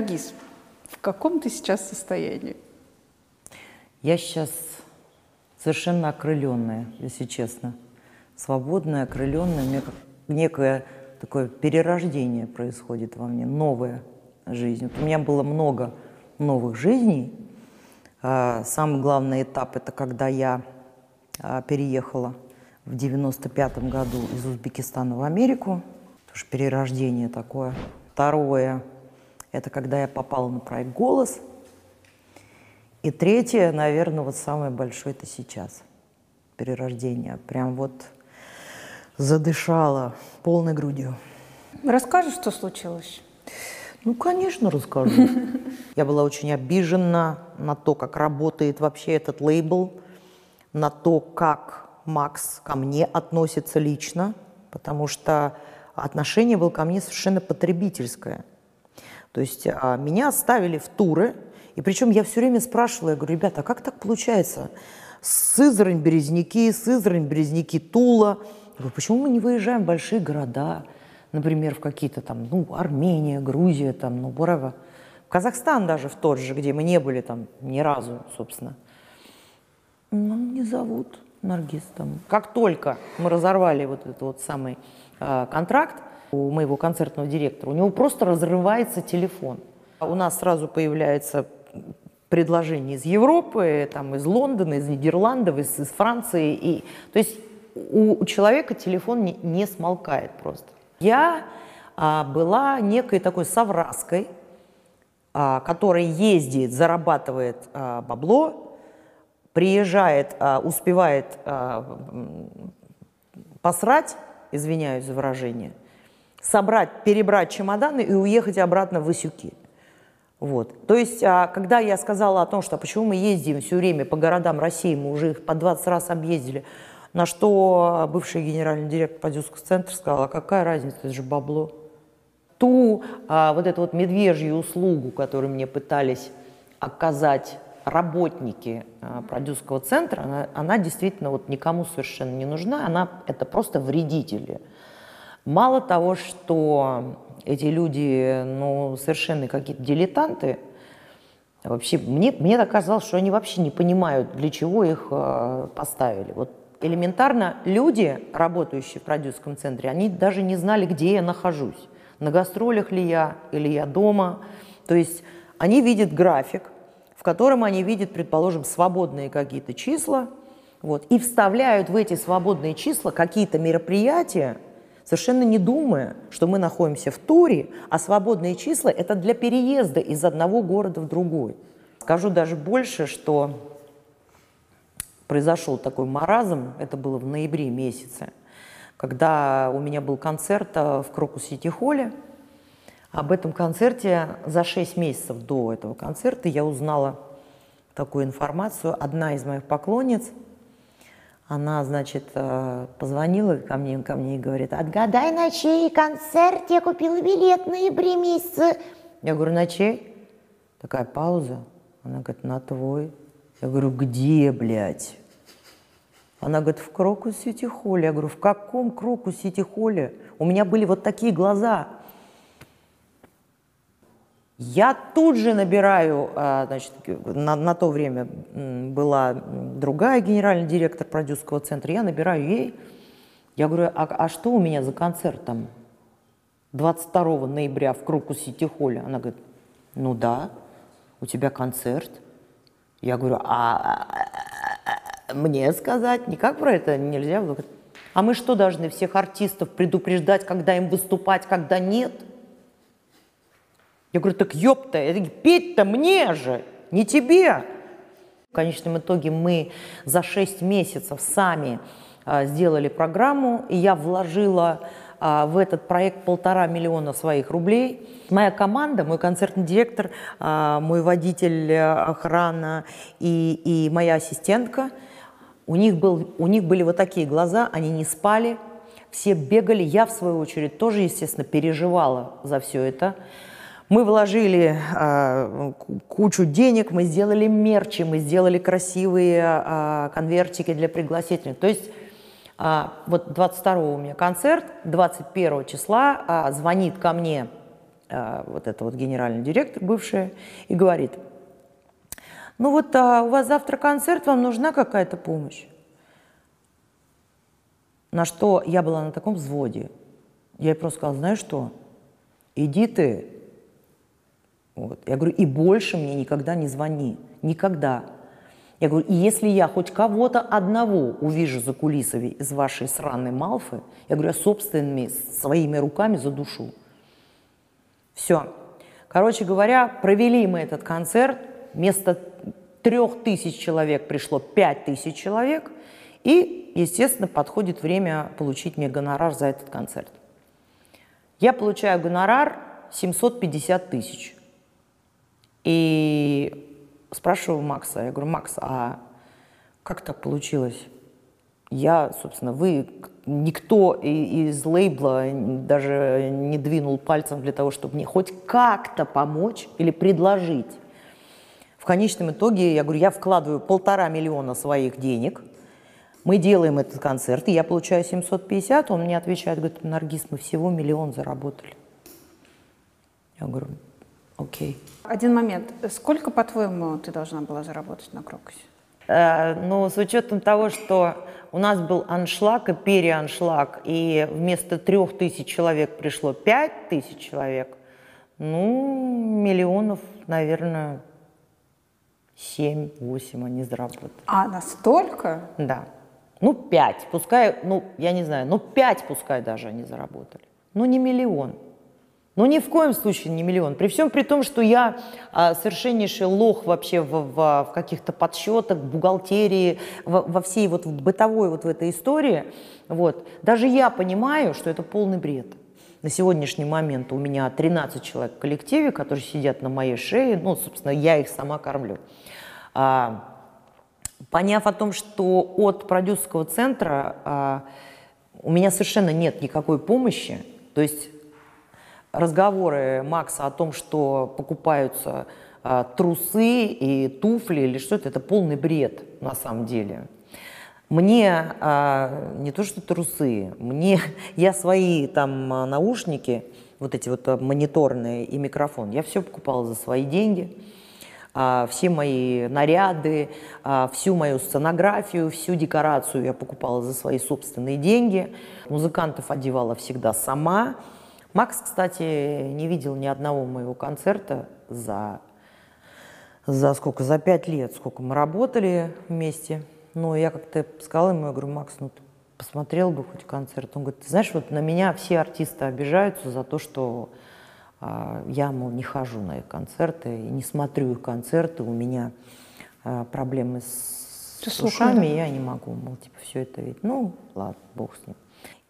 Наргиз, в каком ты сейчас состоянии? Я сейчас совершенно окрыленная, если честно. Свободная, окрыленная. Меня как некое такое перерождение происходит во мне, новая жизнь. Вот у меня было много новых жизней. А, самый главный этап – это когда я а, переехала в 95 году из Узбекистана в Америку. Тоже перерождение такое. Второе – это когда я попала на проект «Голос». И третье, наверное, вот самое большое – это сейчас. Перерождение. Прям вот задышала полной грудью. Расскажешь, что случилось? Ну, конечно, расскажу. Я была очень обижена на то, как работает вообще этот лейбл, на то, как Макс ко мне относится лично, потому что отношение было ко мне совершенно потребительское. То есть а, меня оставили в туры, и причем я все время спрашивала, я говорю, ребята, а как так получается? Сызрань, Березники, Сызрань, Березники, Тула – говорю, почему мы не выезжаем в большие города, например, в какие-то там, ну, Армения, Грузия, там, ну, whatever. В Казахстан даже в тот же, где мы не были там ни разу, собственно. Ну, не зовут Наргиз там. Как только мы разорвали вот этот вот самый э, контракт у моего концертного директора, у него просто разрывается телефон. У нас сразу появляется предложение из Европы, там, из Лондона, из Нидерландов, из, из Франции. И, то есть у, человека телефон не, не смолкает просто. Я а, была некой такой совраской, а, которая ездит, зарабатывает а, бабло, приезжает, а, успевает а, посрать, извиняюсь за выражение, собрать, перебрать чемоданы и уехать обратно в Васюки. Вот. То есть, а, когда я сказала о том, что почему мы ездим все время по городам России, мы уже их по 20 раз объездили, на что бывший генеральный директор продюсерского центра сказал, а какая разница, это же бабло. Ту а, вот эту вот медвежью услугу, которую мне пытались оказать работники а, продюсерского центра, она, она действительно вот никому совершенно не нужна, она это просто вредители. Мало того, что эти люди ну, совершенно какие-то дилетанты, вообще мне, мне так казалось, что они вообще не понимают, для чего их э, поставили. Вот элементарно люди, работающие в продюсерском центре, они даже не знали, где я нахожусь. На гастролях ли я или я дома. То есть они видят график, в котором они видят, предположим, свободные какие-то числа, вот, и вставляют в эти свободные числа какие-то мероприятия, совершенно не думая, что мы находимся в туре, а свободные числа – это для переезда из одного города в другой. Скажу даже больше, что произошел такой маразм, это было в ноябре месяце, когда у меня был концерт э, в Крокус-Сити-Холле. Об этом концерте за 6 месяцев до этого концерта я узнала такую информацию. Одна из моих поклонниц, она, значит, э, позвонила ко мне, ко мне и говорит, отгадай, на чей концерт я купила билет в ноябре месяце. Я говорю, на чей? Такая пауза. Она говорит, на твой. Я говорю, где, блядь? Она говорит, в Крокус Сити Холле. Я говорю, в каком Крокус Сити Холле? У меня были вот такие глаза. Я тут же набираю, а, значит, на, на то время была другая генеральный директор продюсерского центра, я набираю ей, я говорю, а, а что у меня за концерт там 22 ноября в Крокус Сити Холле? Она говорит, ну да, у тебя концерт. Я говорю, а, мне сказать, никак про это нельзя. А мы что, должны всех артистов предупреждать, когда им выступать, когда нет? Я говорю, так ёпта, петь-то мне же, не тебе. В конечном итоге мы за 6 месяцев сами а, сделали программу, и я вложила а, в этот проект полтора миллиона своих рублей. Моя команда, мой концертный директор, а, мой водитель э, охрана и, и моя ассистентка – у них, был, у них были вот такие глаза, они не спали, все бегали. Я, в свою очередь, тоже, естественно, переживала за все это. Мы вложили э, кучу денег, мы сделали мерчи, мы сделали красивые э, конвертики для пригласительных. То есть э, вот 22 у меня концерт, 21 числа э, звонит ко мне а, вот эта вот генеральный директор бывшая, и говорит, ну вот а, у вас завтра концерт, вам нужна какая-то помощь? На что я была на таком взводе. Я ей просто сказала, знаешь что, иди ты. Вот. Я говорю, и больше мне никогда не звони. Никогда. Я говорю, и если я хоть кого-то одного увижу за кулисами из вашей сраной Малфы, я говорю, я собственными своими руками задушу. Все. Короче говоря, провели мы этот концерт. Вместо трех тысяч человек пришло пять тысяч человек. И, естественно, подходит время получить мне гонорар за этот концерт. Я получаю гонорар 750 тысяч. И спрашиваю Макса, я говорю, Макс, а как так получилось? Я, собственно, вы, никто из лейбла даже не двинул пальцем для того, чтобы мне хоть как-то помочь или предложить. В конечном итоге, я говорю, я вкладываю полтора миллиона своих денег, мы делаем этот концерт, и я получаю 750, он мне отвечает, говорит, Наргиз, мы всего миллион заработали. Я говорю, окей. Один момент. Сколько, по-твоему, ты должна была заработать на Крокусе? Э, ну, с учетом того, что у нас был аншлаг и переаншлаг, и вместо трех тысяч человек пришло пять тысяч человек, ну, миллионов, наверное, семь-восемь они заработали. А настолько? Да. Ну, пять, пускай, ну, я не знаю, ну, пять пускай даже они заработали. Ну, не миллион. Но ни в коем случае не миллион. При всем при том, что я а, совершеннейший лох вообще в, в, в каких-то подсчетах, бухгалтерии, во, во всей вот в бытовой вот в этой истории, вот, даже я понимаю, что это полный бред. На сегодняшний момент у меня 13 человек в коллективе, которые сидят на моей шее, ну, собственно, я их сама кормлю. А, поняв о том, что от продюсерского центра а, у меня совершенно нет никакой помощи, то есть разговоры Макса о том, что покупаются а, трусы и туфли или что это, полный бред на самом деле. Мне а, не то что трусы, мне я свои там наушники, вот эти вот мониторные и микрофон, я все покупала за свои деньги. А, все мои наряды, а, всю мою сценографию, всю декорацию я покупала за свои собственные деньги. Музыкантов одевала всегда сама. Макс, кстати, не видел ни одного моего концерта за, за сколько? За пять лет, сколько мы работали вместе. Но я как-то сказала ему, я говорю, Макс, ну ты посмотрел бы хоть концерт. Он говорит, ты знаешь, вот на меня все артисты обижаются за то, что а, я, мол, не хожу на их концерты не смотрю их концерты, у меня а, проблемы с, с ушами, да? я не могу, мол, типа, все это ведь, ну, ладно, бог с ним.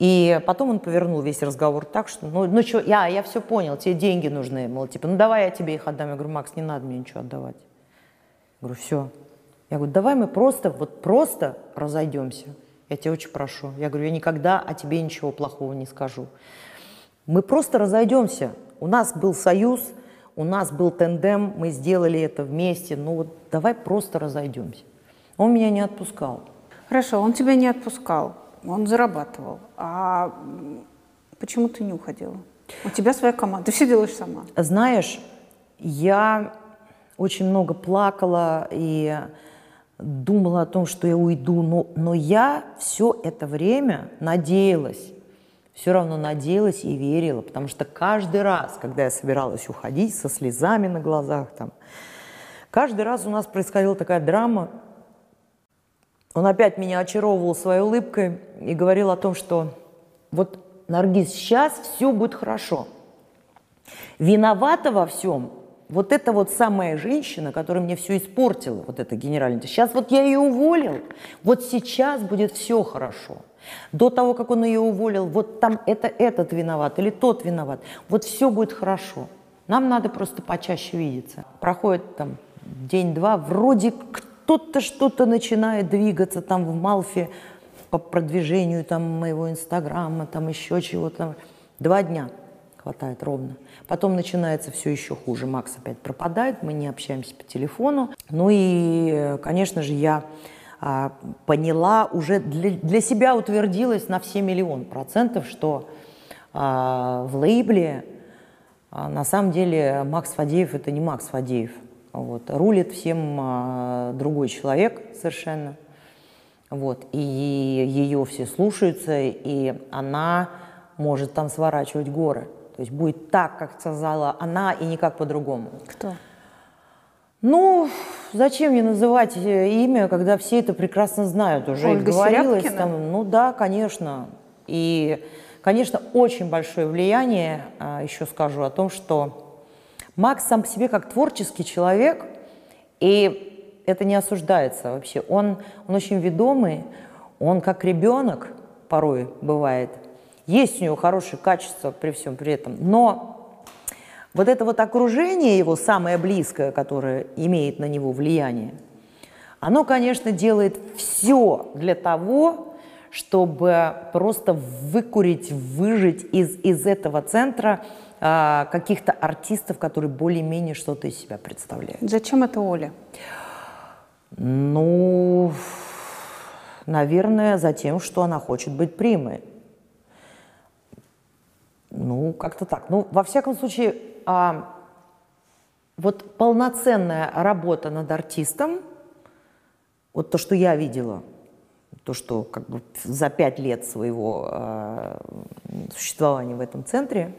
И потом он повернул весь разговор так, что, ну, ну что, я, я все понял, тебе деньги нужны, мол, типа, ну давай я тебе их отдам. Я говорю, Макс, не надо мне ничего отдавать. Я говорю, все. Я говорю, давай мы просто, вот просто разойдемся. Я тебя очень прошу. Я говорю, я никогда о тебе ничего плохого не скажу. Мы просто разойдемся. У нас был союз, у нас был тендем, мы сделали это вместе. Ну вот давай просто разойдемся. Он меня не отпускал. Хорошо, он тебя не отпускал он зарабатывал. А почему ты не уходила? У тебя своя команда, ты все делаешь сама. Знаешь, я очень много плакала и думала о том, что я уйду, но, но я все это время надеялась, все равно надеялась и верила, потому что каждый раз, когда я собиралась уходить со слезами на глазах, там, каждый раз у нас происходила такая драма, он опять меня очаровывал своей улыбкой и говорил о том, что вот, Наргиз, сейчас все будет хорошо. Виновата во всем вот эта вот самая женщина, которая мне все испортила, вот эта генеральная. Сейчас вот я ее уволил, вот сейчас будет все хорошо. До того, как он ее уволил, вот там это этот виноват или тот виноват. Вот все будет хорошо. Нам надо просто почаще видеться. Проходит там день-два, вроде кто-то что-то начинает двигаться там в Малфе по продвижению там моего инстаграма, там еще чего-то. Два дня хватает ровно. Потом начинается все еще хуже. Макс опять пропадает, мы не общаемся по телефону. Ну и, конечно же, я а, поняла, уже для, для себя утвердилась на все миллион процентов, что а, в лейбле А на самом деле Макс Фадеев это не Макс Фадеев. Вот. Рулит всем а, другой человек совершенно. Вот. И ее все слушаются, и она может там сворачивать горы. То есть будет так, как сказала она, и никак по-другому. Кто? Ну, зачем мне называть э, имя, когда все это прекрасно знают уже? Ольга говорилось Серябкина? там. Ну да, конечно. И, конечно, очень большое влияние, а, еще скажу о том, что Макс сам по себе как творческий человек, и это не осуждается вообще. Он, он очень ведомый, он как ребенок порой бывает. Есть у него хорошие качества при всем при этом, но вот это вот окружение его, самое близкое, которое имеет на него влияние, оно, конечно, делает все для того, чтобы просто выкурить, выжить из, из этого центра а, каких-то артистов, которые более-менее что-то из себя представляют. Зачем это Оля? Ну, наверное, за тем, что она хочет быть примой. Ну, как-то так. Ну, во всяком случае, а, вот полноценная работа над артистом, вот то, что я видела, то, что как бы за пять лет своего а, существования в этом центре,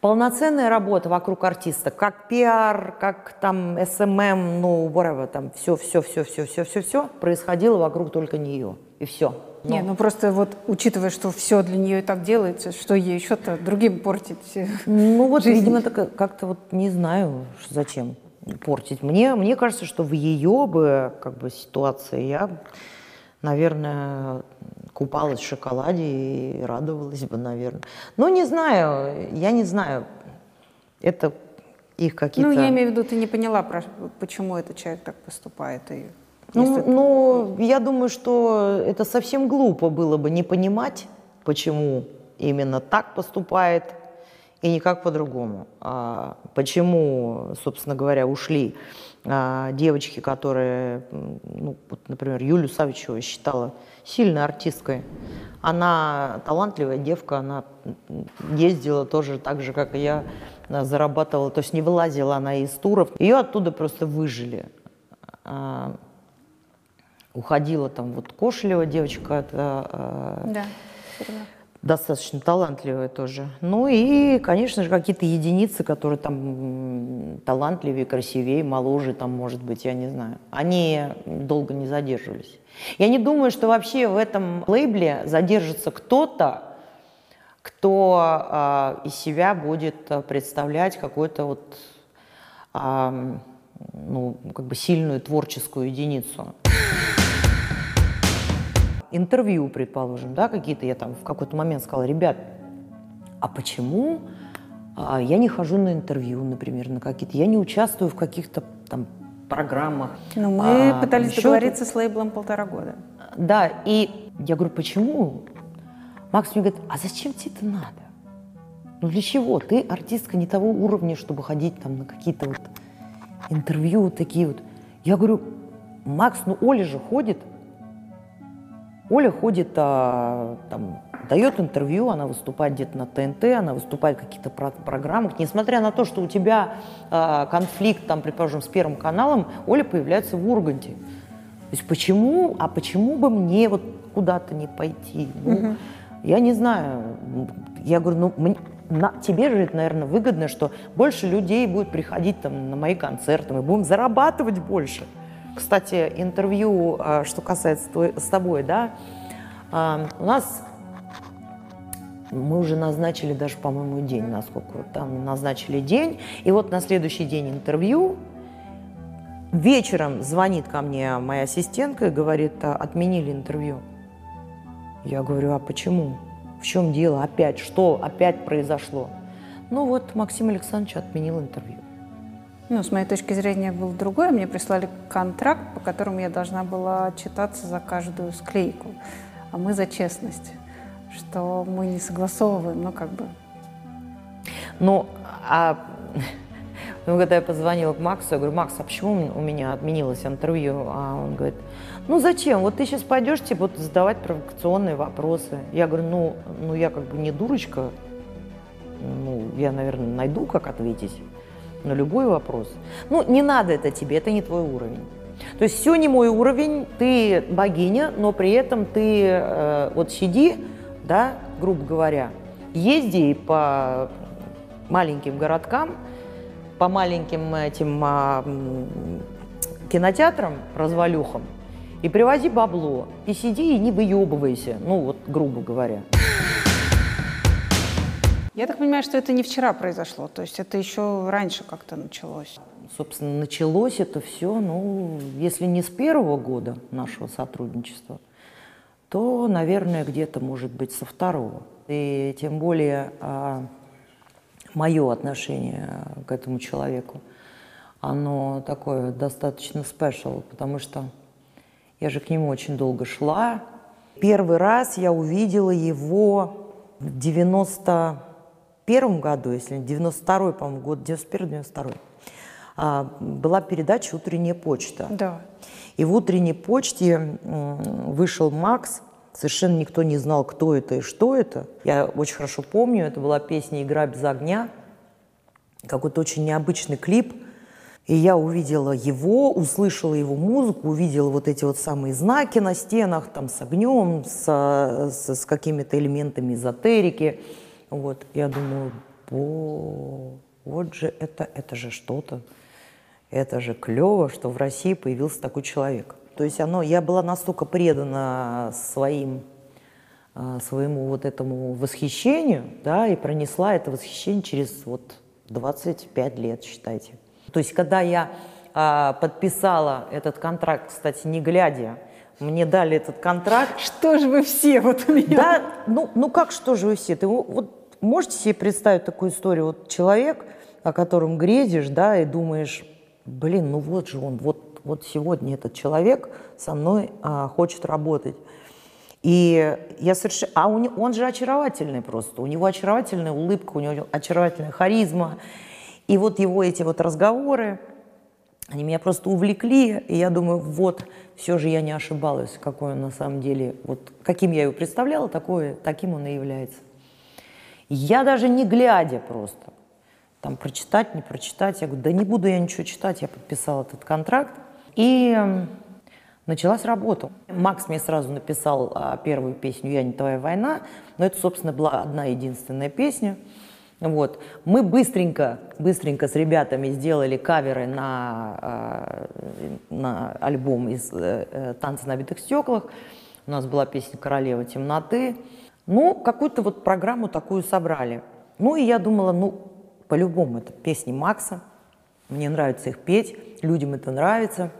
полноценная работа вокруг артиста, как пиар, как там SMM, ну, whatever, там все, все, все, все, все, все, все происходило вокруг только нее. И все. Не, ну просто вот учитывая, что все для нее и так делается, что ей еще-то другим портить? э, Ну вот, жизнь? видимо, это как- как-то вот не знаю, зачем портить. Мне, мне кажется, что в ее бы как бы ситуации я, наверное, купалась в шоколаде и радовалась бы, наверное. Ну, не знаю, я не знаю. Это их какие-то... Ну, я имею в виду, ты не поняла, про- почему этот человек так поступает. И Ну, ты- ну, я думаю, что это совсем глупо было бы не понимать, почему именно так поступает и никак по-другому. А почему, собственно говоря, ушли девочки, которые, ну, вот, например, Юлю Савичеву считала сильной артисткой. Она талантливая девка, она ездила тоже так же, как и я, она зарабатывала, то есть не вылазила она из туров. Ее оттуда просто выжили. А, уходила там вот Кошелева девочка, это, э, Да. Достаточно талантливая тоже. Ну и, конечно же, какие-то единицы, которые там талантливее, красивее, моложе там, может быть, я не знаю. Они долго не задерживались. Я не думаю, что вообще в этом лейбле задержится кто-то, кто а, из себя будет а, представлять какую-то вот а, ну, как бы сильную творческую единицу интервью, предположим, да, какие-то я там в какой-то момент сказала, ребят, а почему а, я не хожу на интервью, например, на какие-то, я не участвую в каких-то там программах. Ну, мы а, пытались договориться с лейблом полтора года. Да, и я говорю, почему? Макс мне говорит, а зачем тебе это надо? Ну для чего? Ты артистка не того уровня, чтобы ходить там на какие-то вот интервью вот такие вот. Я говорю, Макс, ну Оля же ходит. Оля ходит, а, там, дает интервью, она выступает где-то на ТНТ, она выступает в каких-то про- программах. Несмотря на то, что у тебя а, конфликт, там, предположим, с Первым каналом, Оля появляется в Урганте. То есть почему, а почему бы мне вот куда-то не пойти? Ну, Я не знаю. Я говорю, ну, мне- на- тебе же это, наверное, выгодно, что больше людей будет приходить там, на мои концерты, мы будем зарабатывать больше. Кстати, интервью, а, что касается с тобой, да, а, у нас мы уже назначили даже, по-моему, день, насколько там назначили день. И вот на следующий день интервью. Вечером звонит ко мне моя ассистентка и говорит, «А, отменили интервью. Я говорю, а почему? В чем дело? Опять? Что опять произошло? Ну вот Максим Александрович отменил интервью. Ну, с моей точки зрения, было другое. Мне прислали контракт, по которому я должна была отчитаться за каждую склейку. А мы за честность, что мы не согласовываем, ну, как бы. Ну, а ну, когда я позвонила к Максу, я говорю, Макс, а почему у меня отменилось интервью? А он говорит, ну зачем? Вот ты сейчас пойдешь, типа, вот задавать провокационные вопросы. Я говорю, ну, ну я как бы не дурочка. ну, я, наверное, найду, как ответить на любой вопрос. Ну, не надо это тебе, это не твой уровень. То есть все не мой уровень, ты богиня, но при этом ты э, вот сиди, да, грубо говоря, езди по маленьким городкам, по маленьким этим а, кинотеатрам, развалюхам, и привози бабло, и сиди и не выебывайся, ну вот грубо говоря. Я так понимаю, что это не вчера произошло, то есть это еще раньше как-то началось. Собственно, началось это все, ну, если не с первого года нашего сотрудничества, то, наверное, где-то, может быть, со второго. И тем более а, мое отношение к этому человеку, оно такое достаточно спешл, потому что я же к нему очень долго шла. Первый раз я увидела его в 90 91 году, если 92 по-моему, год, 91-92, а, была передача «Утренняя почта». Да. И в «Утренней почте» вышел Макс, совершенно никто не знал, кто это и что это. Я очень хорошо помню, это была песня «Игра без огня», какой-то очень необычный клип. И я увидела его, услышала его музыку, увидела вот эти вот самые знаки на стенах, там с огнем, с, с, с какими-то элементами эзотерики – вот, я думаю, О, вот же это, это же что-то, это же клево, что в России появился такой человек. То есть оно, я была настолько предана своим, а, своему вот этому восхищению, да, и пронесла это восхищение через вот 25 лет, считайте. То есть когда я а, подписала этот контракт, кстати, не глядя, мне дали этот контракт. Что же вы все вот у меня? Да, ну, ну как что же вы все? Ты вот можете себе представить такую историю? Вот человек, о котором грезишь, да, и думаешь, блин, ну вот же он, вот, вот сегодня этот человек со мной а, хочет работать. И я совершенно... А он, он же очаровательный просто. У него очаровательная улыбка, у него очаровательная харизма. И вот его эти вот разговоры, они меня просто увлекли, и я думаю, вот, все же я не ошибалась, какой он на самом деле, вот каким я его представляла, такое, таким он и является. Я даже не глядя просто, там прочитать, не прочитать, я говорю, да не буду я ничего читать, я подписала этот контракт. И началась работа. Макс мне сразу написал а, первую песню «Я не твоя война», но это, собственно, была одна единственная песня. Вот. Мы быстренько, быстренько с ребятами сделали каверы на, а, на альбом из э, «Танцы на битых стеклах». У нас была песня «Королева темноты». Ну, какую-то вот программу такую собрали. Ну, и я думала, ну, по-любому, это песни Макса, мне нравится их петь, людям это нравится.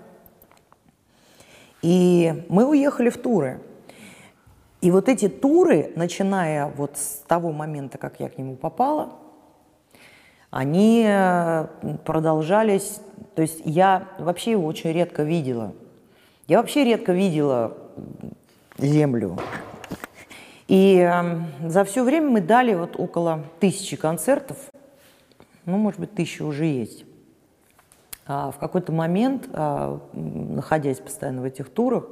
И мы уехали в туры. И вот эти туры, начиная вот с того момента, как я к нему попала, они э, продолжались, то есть я вообще его очень редко видела. Я вообще редко видела землю. И э, за все время мы дали вот около тысячи концертов, ну, может быть, тысяча уже есть. А в какой-то момент, а, находясь постоянно в этих турах,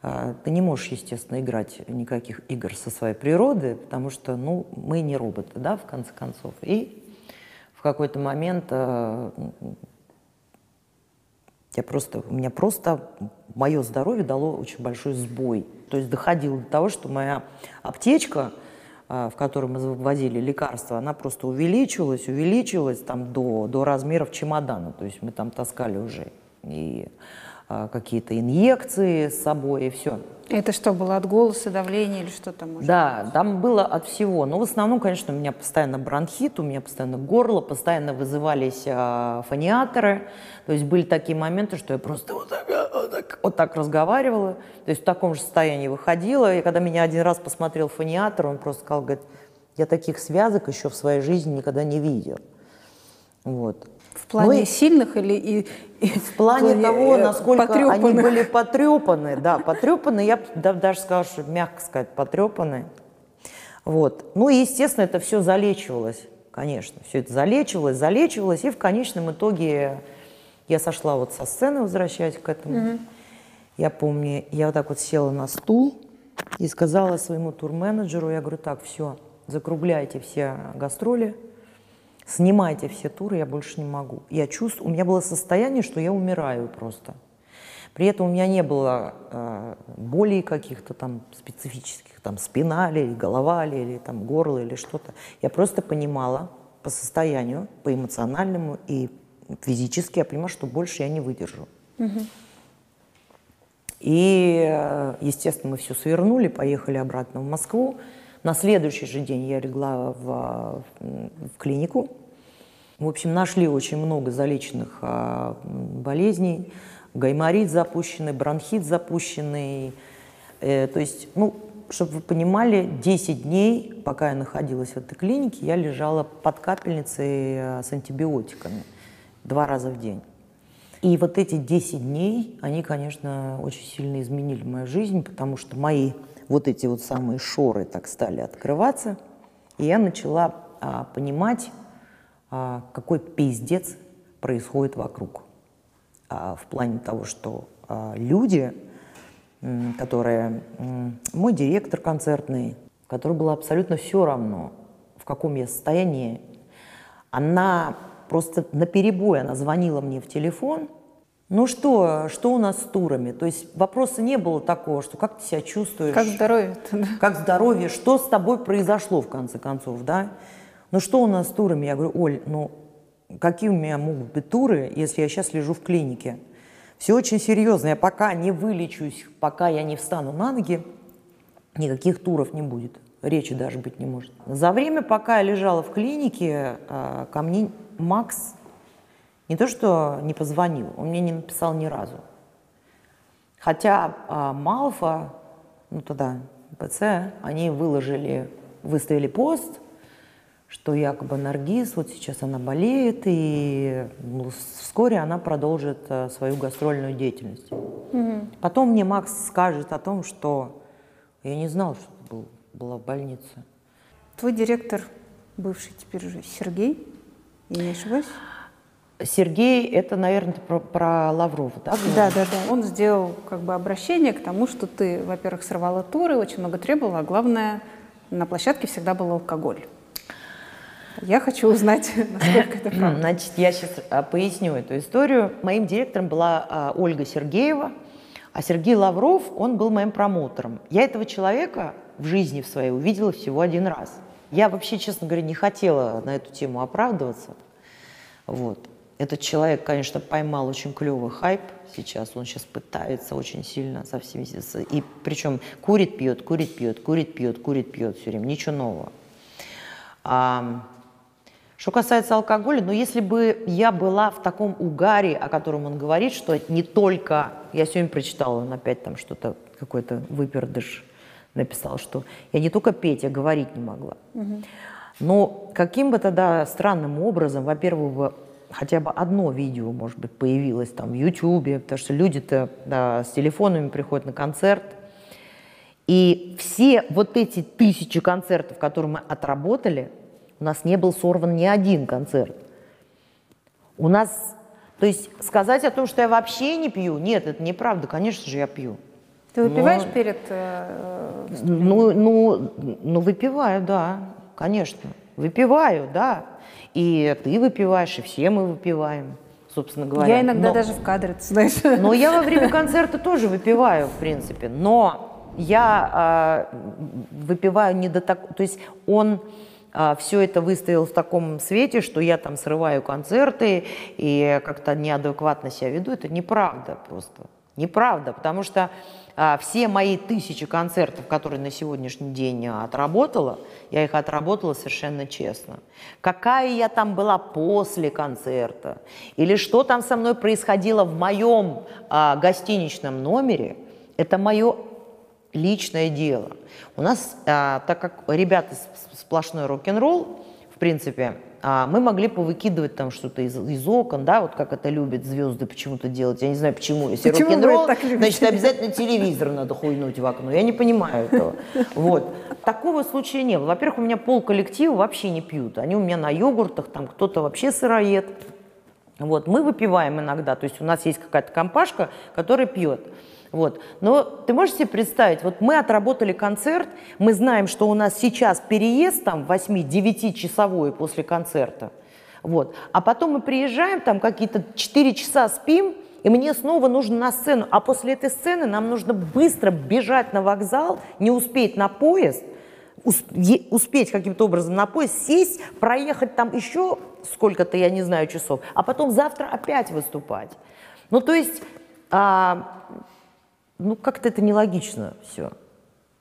а, ты не можешь, естественно, играть никаких игр со своей природы, потому что, ну, мы не роботы, да, в конце концов. И в какой-то момент а, я просто, у меня просто мое здоровье дало очень большой сбой. То есть доходило до того, что моя аптечка, а, в которой мы вводили лекарства, она просто увеличивалась, увеличивалась там до, до размеров чемодана. То есть мы там таскали уже и какие-то инъекции с собой, и все. Это что, было от голоса, давления или что там? Да, быть? там было от всего. Но в основном, конечно, у меня постоянно бронхит, у меня постоянно горло, постоянно вызывались э, фониаторы. То есть были такие моменты, что я просто вот так, вот так, вот так разговаривала. То есть в таком же состоянии выходила. И когда меня один раз посмотрел фониатор, он просто сказал, говорит, я таких связок еще в своей жизни никогда не видел. Вот. В плане ну, сильных или и, и в плане, плане того, э, насколько потрепанных. они были потрепаны, да, потрепаны, я даже сказала, что мягко сказать, потрепаны. Вот. Ну и, естественно, это все залечивалось, конечно, все это залечивалось, залечивалось, и в конечном итоге я сошла вот со сцены, возвращаясь к этому. Угу. Я помню, я вот так вот села на стул и сказала своему турменеджеру, я говорю, так, все, закругляйте все гастроли, снимайте все туры, я больше не могу. Я чувствую, у меня было состояние, что я умираю просто. При этом у меня не было э, болей каких-то там специфических, там спина или голова ли, или там горло или что-то. Я просто понимала по состоянию, по эмоциональному и физически, я понимала, что больше я не выдержу. Угу. И, э, естественно, мы все свернули, поехали обратно в Москву. На следующий же день я легла в, в клинику. В общем, нашли очень много залеченных а, болезней. Гайморит запущенный, бронхит запущенный. Э, то есть, ну, чтобы вы понимали, 10 дней, пока я находилась в этой клинике, я лежала под капельницей э, с антибиотиками два раза в день. И вот эти 10 дней, они, конечно, очень сильно изменили мою жизнь, потому что мои вот эти вот самые шоры так стали открываться, и я начала а, понимать, какой пиздец происходит вокруг. А, в плане того, что а, люди, которые... Мой директор концертный, который было абсолютно все равно, в каком я состоянии, она просто на перебой она звонила мне в телефон. Ну что, что у нас с турами? То есть вопроса не было такого, что как ты себя чувствуешь? Как здоровье? Как здоровье? Что с тобой произошло в конце концов, да? Ну что у нас с турами? Я говорю, Оль, ну какие у меня могут быть туры, если я сейчас лежу в клинике? Все очень серьезно. Я пока не вылечусь, пока я не встану на ноги, никаких туров не будет. Речи даже быть не может. За время, пока я лежала в клинике, а, ко мне Макс не то что не позвонил, он мне не написал ни разу. Хотя а, Малфа, ну тогда ПЦ, они выложили, выставили пост, что якобы Наргиз, вот сейчас она болеет, и ну, вскоре она продолжит а, свою гастрольную деятельность. Угу. Потом мне Макс скажет о том, что я не знал, что был, была в больнице. Твой директор, бывший теперь уже Сергей, я не ошибаюсь? Сергей, это, наверное, про, про Лаврова, да? Да, да, да. Он сделал как бы обращение к тому, что ты, во-первых, сорвала туры, очень много требовала, а главное, на площадке всегда был алкоголь. Я хочу узнать, насколько это правда. Значит, я сейчас а, поясню эту историю. Моим директором была а, Ольга Сергеева, а Сергей Лавров, он был моим промоутером. Я этого человека в жизни в своей увидела всего один раз – я вообще, честно говоря, не хотела на эту тему оправдываться. Вот. Этот человек, конечно, поймал очень клевый хайп сейчас. Он сейчас пытается очень сильно со всеми... И причем курит, пьет, курит, пьет, курит, пьет, курит, пьет все время. Ничего нового. А, что касается алкоголя, ну если бы я была в таком угаре, о котором он говорит, что не только... Я сегодня прочитала, он опять там что-то, какой-то выпердыш написал, что я не только петь, я говорить не могла. Угу. Но каким бы тогда странным образом, во-первых, хотя бы одно видео, может быть, появилось там в Ютьюбе, потому что люди-то да, с телефонами приходят на концерт, и все вот эти тысячи концертов, которые мы отработали, у нас не был сорван ни один концерт. У нас, то есть сказать о том, что я вообще не пью, нет, это неправда, конечно же, я пью. Ты выпиваешь но, перед... Э, ну, ну, ну, выпиваю, да, конечно. Выпиваю, да. И ты выпиваешь, и все мы выпиваем, собственно говоря. Я иногда но, даже в кадре, ты знаешь. Но я во время концерта тоже выпиваю, в принципе. Но я э, выпиваю не до так... То есть он все это выставил в таком свете, что я там срываю концерты и как-то неадекватно себя веду. Это неправда просто. Неправда, потому что а, все мои тысячи концертов, которые на сегодняшний день отработала, я их отработала совершенно честно. Какая я там была после концерта, или что там со мной происходило в моем а, гостиничном номере, это мое личное дело. У нас, а, так как ребята сплошной рок-н-ролл, в принципе, а, мы могли повыкидывать там что-то из, из окон, да, вот как это любят звезды почему-то делать. Я не знаю, почему. Если рок-н-ролл, значит, обязательно телевизор надо хуйнуть в окно. Я не понимаю этого. Вот. Такого случая не было. Во-первых, у меня пол коллектива вообще не пьют. Они у меня на йогуртах, там кто-то вообще сыроед. Вот. Мы выпиваем иногда, то есть у нас есть какая-то компашка, которая пьет. Вот. Но ты можешь себе представить, вот мы отработали концерт, мы знаем, что у нас сейчас переезд там 8-9 часовой после концерта. Вот. А потом мы приезжаем, там какие-то 4 часа спим, и мне снова нужно на сцену. А после этой сцены нам нужно быстро бежать на вокзал, не успеть на поезд, успеть каким-то образом на поезд, сесть, проехать там еще сколько-то, я не знаю, часов, а потом завтра опять выступать. Ну, то есть, а, ну, как-то это нелогично все.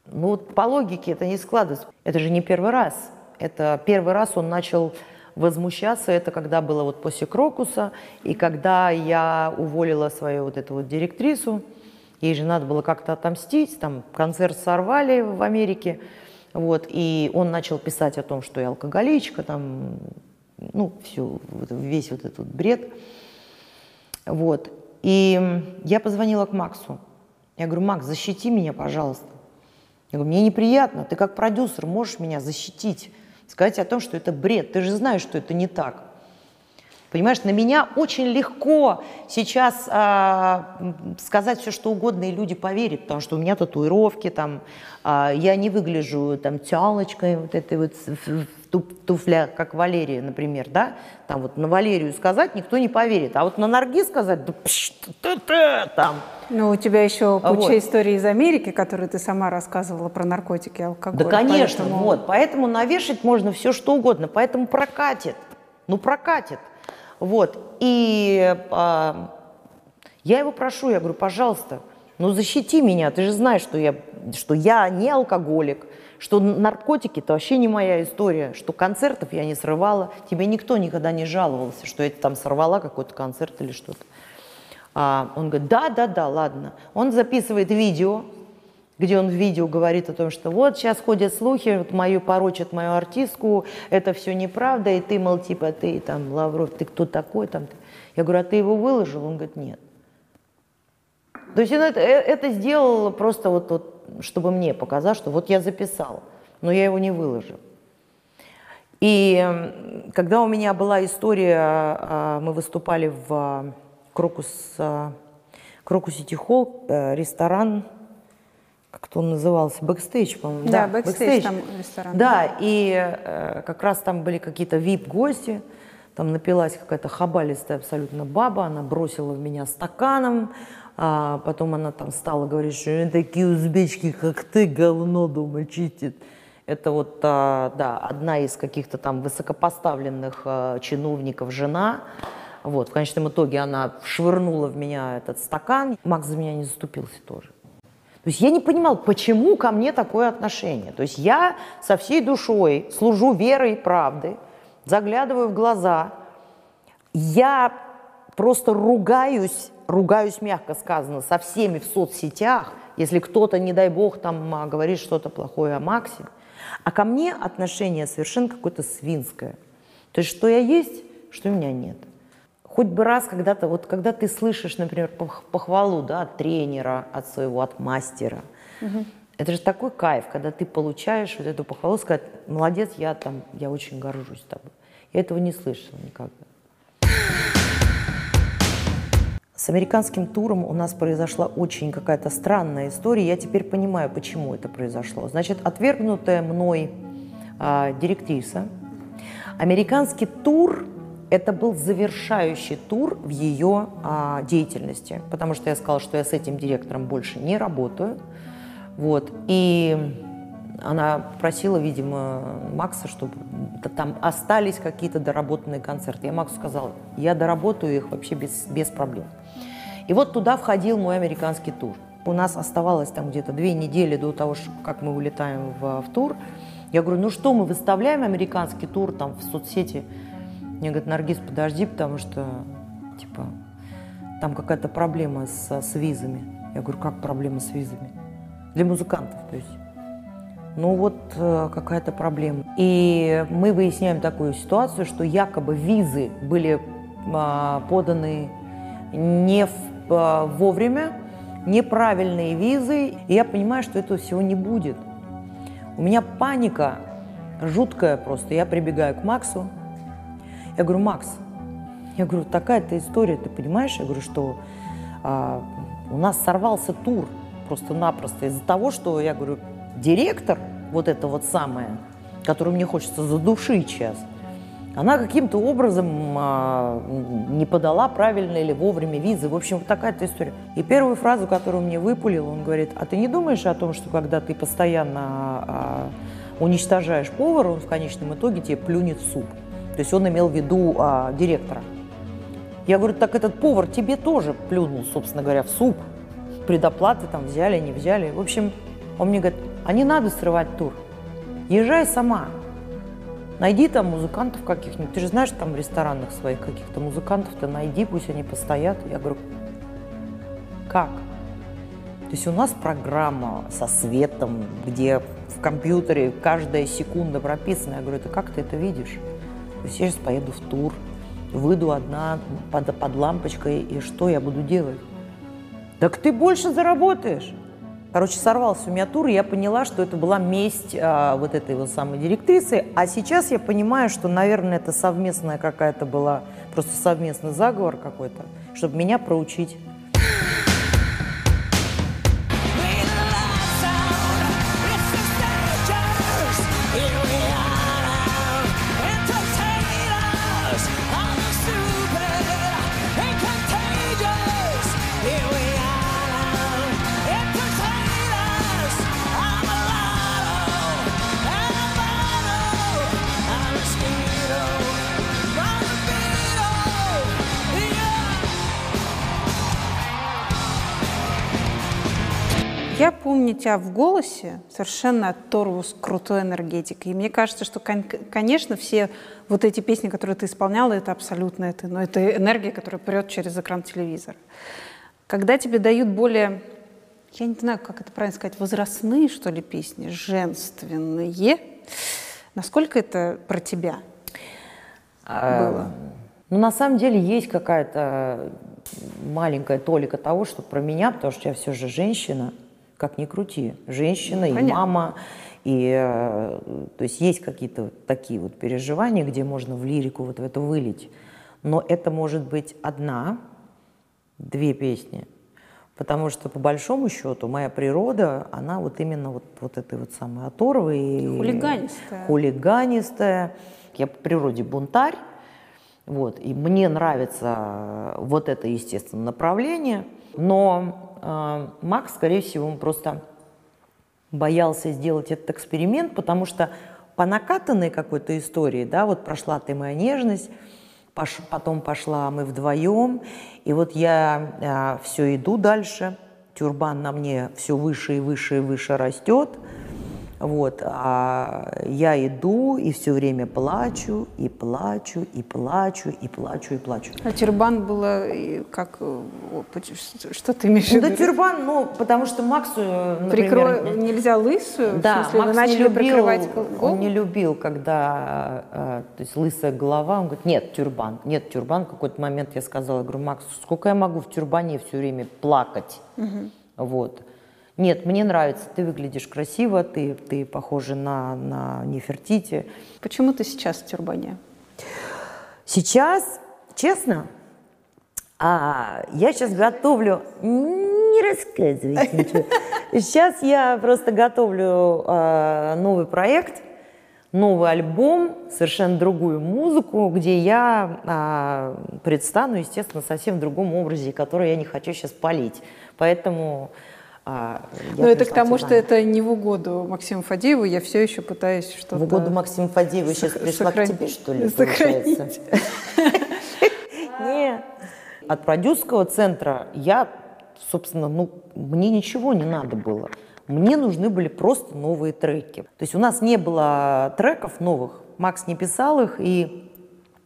Ну, вот по логике это не складывается. Это же не первый раз. Это первый раз он начал возмущаться, это когда было вот после Крокуса, и когда я уволила свою вот эту вот директрису, ей же надо было как-то отомстить, там концерт сорвали в Америке, вот, и он начал писать о том, что я алкоголичка, там, ну, всю, весь вот этот бред. Вот. И я позвонила к Максу. Я говорю, Макс, защити меня, пожалуйста. Я говорю, мне неприятно, ты как продюсер можешь меня защитить, сказать о том, что это бред, ты же знаешь, что это не так. Понимаешь, на меня очень легко сейчас а, сказать все, что угодно, и люди поверят, потому что у меня татуировки, там, а, я не выгляжу там тялочкой вот этой вот в, туфлях, как Валерия, например, да, там вот на Валерию сказать никто не поверит, а вот на Нарги сказать, да пш, ты, ты, там. Ну, у тебя еще куча вот. историй из Америки, которые ты сама рассказывала про наркотики, алкоголь. Да, конечно, поэтому... вот, поэтому навешать можно все, что угодно, поэтому прокатит, ну, прокатит. Вот. И а, я его прошу, я говорю, пожалуйста, ну защити меня, ты же знаешь, что я, что я не алкоголик, что наркотики – это вообще не моя история, что концертов я не срывала. Тебе никто никогда не жаловался, что я там сорвала какой-то концерт или что-то. А он говорит, да, да, да, ладно. Он записывает видео, где он в видео говорит о том, что вот сейчас ходят слухи, вот мою порочат мою артистку, это все неправда, и ты, мол, типа, ты там, Лавров, ты кто такой там? Я говорю, а ты его выложил? Он говорит, нет. То есть он это, э, это сделал просто вот, вот, чтобы мне показать, что вот я записал, но я его не выложил. И когда у меня была история, а, мы выступали в Крокус, Крокус Сити Холл, э, ресторан как он назывался, бэкстейдж, по-моему. Да, да бэкстейдж, там ресторан. Да, и э, как раз там были какие-то вип-гости, там напилась какая-то хабалистая абсолютно баба, она бросила в меня стаканом, а потом она там стала говорить, что такие узбечки, как ты, говно дома чистит. Это вот, а, да, одна из каких-то там высокопоставленных а, чиновников, жена. Вот, в конечном итоге она швырнула в меня этот стакан. Макс за меня не заступился тоже. То есть я не понимал, почему ко мне такое отношение. То есть я со всей душой служу верой и правдой, заглядываю в глаза, я просто ругаюсь, ругаюсь мягко сказано, со всеми в соцсетях, если кто-то, не дай бог, там а, говорит что-то плохое о Максе. А ко мне отношение совершенно какое-то свинское. То есть что я есть, что меня нет хоть бы раз когда-то, вот когда ты слышишь, например, похвалу да, от тренера, от своего, от мастера, угу. это же такой кайф, когда ты получаешь вот эту похвалу, сказать, молодец, я там, я очень горжусь тобой. Я этого не слышала никогда. С американским туром у нас произошла очень какая-то странная история. Я теперь понимаю, почему это произошло. Значит, отвергнутая мной а, директриса. Американский тур это был завершающий тур в ее а, деятельности, потому что я сказала, что я с этим директором больше не работаю. Вот. И она просила, видимо, Макса, чтобы там остались какие-то доработанные концерты. Я Максу сказала, я доработаю их вообще без, без проблем. И вот туда входил мой американский тур. У нас оставалось там где-то две недели до того, как мы улетаем в, в тур. Я говорю, ну что, мы выставляем американский тур там в соцсети – мне говорят, Наргиз, подожди, потому что, типа, там какая-то проблема с, с визами. Я говорю, как проблема с визами? Для музыкантов, то есть. Ну вот э, какая-то проблема. И мы выясняем такую ситуацию, что якобы визы были э, поданы не в, э, вовремя, неправильные визы. И я понимаю, что этого всего не будет. У меня паника жуткая просто. Я прибегаю к Максу, я говорю, Макс, я говорю, такая-то история, ты понимаешь? Я говорю, что а, У нас сорвался тур просто-напросто из-за того, что, я говорю, директор, вот это вот самое, которую мне хочется задушить сейчас, она каким-то образом а, не подала правильно или вовремя визы. В общем, вот такая-то история. И первую фразу, которую мне выпулил, он говорит, а ты не думаешь о том, что когда ты постоянно а, уничтожаешь повара, он в конечном итоге тебе плюнет в суп? То есть он имел в виду а, директора. Я говорю, так этот повар тебе тоже плюнул, собственно говоря, в суп. Предоплаты там взяли, не взяли. В общем, он мне говорит, а не надо срывать тур. Езжай сама. Найди там музыкантов каких-нибудь. Ты же знаешь, там в ресторанах своих каких-то музыкантов-то найди, пусть они постоят. Я говорю, как? То есть у нас программа со светом, где в компьютере каждая секунда прописана. Я говорю, это как ты это видишь? Я сейчас поеду в тур, выйду одна под, под лампочкой, и что я буду делать? Так ты больше заработаешь. Короче, сорвался у меня тур, и я поняла, что это была месть а, вот этой вот самой директрисы. А сейчас я понимаю, что, наверное, это совместная какая-то была, просто совместный заговор какой-то, чтобы меня проучить. Помню тебя в голосе совершенно оторву с крутой энергетикой. И мне кажется, что, конечно, все вот эти песни, которые ты исполняла, это абсолютно это. Но это энергия, которая прет через экран телевизора. Когда тебе дают более, я не знаю, как это правильно сказать, возрастные, что ли, песни, женственные, насколько это про тебя а, было? Ну, на самом деле есть какая-то маленькая толика того, что про меня, потому что я все же женщина – как ни крути, женщина Понятно. и мама. И, э, то есть есть какие-то такие вот переживания, где можно в лирику вот в это вылить. Но это может быть одна, две песни. Потому что, по большому счету, моя природа, она вот именно вот, вот этой вот самой оторвой. Хулиганистая. Хулиганистая. Я по природе бунтарь. Вот, и мне нравится вот это, естественно, направление. Но а, Макс, скорее всего, он просто боялся сделать этот эксперимент, потому что по накатанной какой-то истории, да, вот прошла ты моя нежность, пош, потом пошла мы вдвоем, и вот я а, все иду дальше, тюрбан на мне все выше и выше и выше растет, вот, а я иду и все время плачу, и плачу, и плачу, и плачу, и плачу. А тюрбан было как... Что ты имеешь в виду? Ну, да тюрбан, ну, потому что Максу, например... Прикро... Нельзя лысую? Да, смысле, Макс не любил, он не любил, когда, а, то есть лысая голова, он говорит, нет, тюрбан, нет, тюрбан. В какой-то момент я сказала, я говорю, Макс, сколько я могу в тюрбане все время плакать? Угу. Вот. Нет, мне нравится, ты выглядишь красиво, ты, ты похожа на, на Нефертити. Почему ты сейчас в тюрбане? Сейчас, честно, а, я сейчас готовлю... Не рассказывайте ничего. Сейчас я просто готовлю а, новый проект, новый альбом, совершенно другую музыку, где я а, предстану, естественно, совсем в другом образе, который я не хочу сейчас палить. Поэтому а Но это к тому, что это не в угоду Максиму Фадееву, я все еще пытаюсь что-то... В угоду Максиму Фадееву сейчас пришла сохранить. к тебе, что ли, получается? Нет. От продюсерского центра я, собственно, ну, мне ничего не надо было. Мне нужны были просто новые треки. То есть у нас не было треков новых, Макс не писал их, и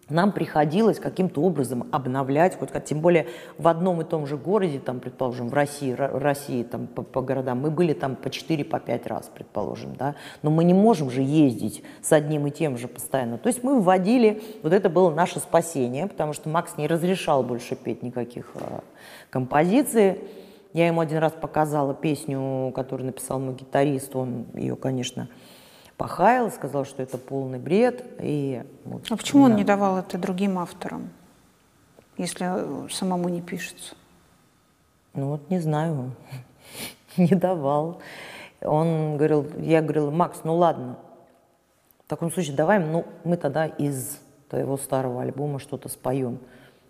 нам приходилось каким-то образом обновлять, хоть тем более в одном и том же городе, там, предположим, в России, России там, по, по городам, мы были там по 4, по 5 раз, предположим, да, но мы не можем же ездить с одним и тем же постоянно. То есть мы вводили, вот это было наше спасение, потому что Макс не разрешал больше петь никаких э, композиций. Я ему один раз показала песню, которую написал мой гитарист, он ее, конечно, похаял, сказал, что это полный бред. И, вот, а почему да. он не давал это другим авторам, если самому не пишется? Ну вот не знаю, не давал. Он говорил, я говорила, Макс, ну ладно, в таком случае давай, ну мы тогда из твоего старого альбома что-то споем.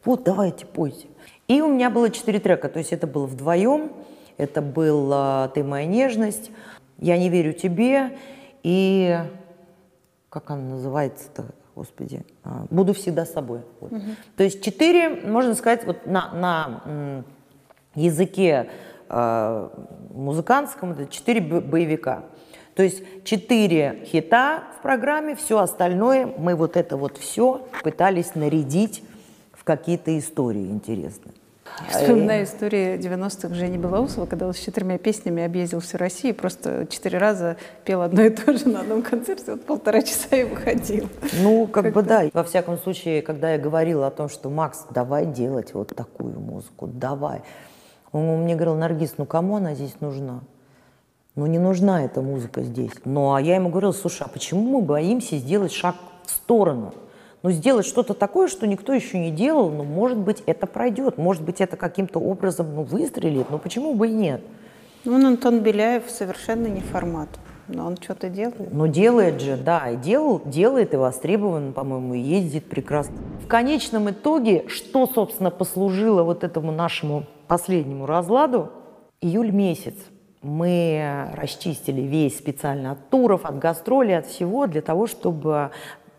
Вот, давайте, пойте. И у меня было четыре трека, то есть это было вдвоем, это был а, «Ты моя нежность», «Я не верю тебе» и как она называется-то, господи, а, «Буду всегда с собой». Вот. Угу. То есть четыре, можно сказать, вот на, на языке э, музыкантском это четыре боевика. То есть четыре хита в программе, все остальное, мы вот это вот все пытались нарядить в какие-то истории интересные. Вспоминаю историю 90-х Жени Белоусова, когда он с четырьмя песнями объездил всю Россию, просто четыре раза пел одно и то же на одном концерте, вот полтора часа и выходил. Ну, как, как бы да. Во всяком случае, когда я говорила о том, что Макс, давай делать вот такую музыку, давай. Он мне говорил, Наргиз, ну кому она здесь нужна? Ну не нужна эта музыка здесь. Ну а я ему говорила, слушай, а почему мы боимся сделать шаг в сторону? Ну сделать что-то такое, что никто еще не делал, ну может быть это пройдет, может быть это каким-то образом ну, выстрелит, но почему бы и нет? Ну, Антон Беляев совершенно не формат. Но он что-то делает. Ну, делает же, да, и делал, делает, и востребован, по-моему, и ездит прекрасно. В конечном итоге, что, собственно, послужило вот этому нашему последнему разладу, июль месяц мы расчистили весь специально от туров, от гастролей, от всего для того, чтобы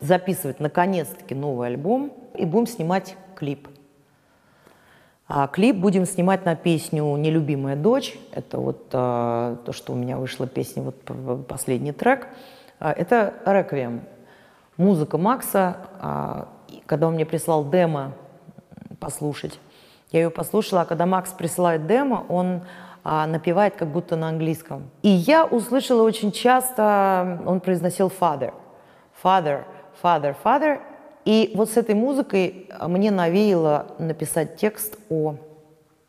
записывать наконец-таки новый альбом и будем снимать клип. А клип будем снимать на песню «Нелюбимая дочь». Это вот а, то, что у меня вышла песня, вот последний трек. А, это «Реквием». Музыка Макса. А, когда он мне прислал демо послушать, я ее послушала, а когда Макс присылает демо, он а, напевает как будто на английском. И я услышала очень часто, он произносил father, father, father, father, и вот с этой музыкой мне навеяло написать текст о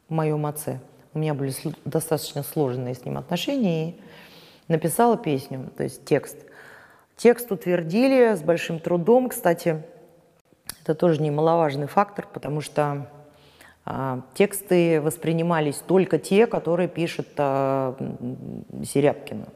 моем отце. У меня были достаточно сложные с ним отношения, и написала песню, то есть текст. Текст утвердили с большим трудом. Кстати, это тоже немаловажный фактор, потому что а, тексты воспринимались только те, которые пишет а, Серябкина.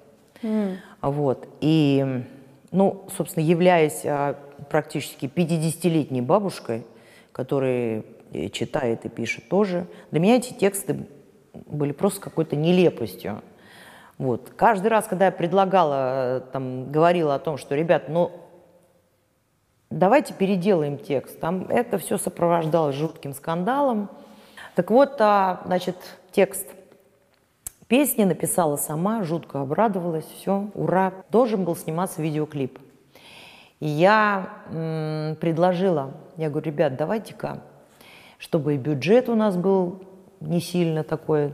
Mm. Вот. И, ну, собственно, являясь а, практически 50-летней бабушкой, которая читает и пишет тоже, для меня эти тексты были просто какой-то нелепостью. Вот. Каждый раз, когда я предлагала, там, говорила о том, что, ребят, ну, давайте переделаем текст, там это все сопровождалось жутким скандалом. Так вот, а, значит, текст песни написала сама, жутко обрадовалась, все, ура. Должен был сниматься видеоклип. И я м, предложила, я говорю, ребят, давайте-ка, чтобы и бюджет у нас был не сильно такой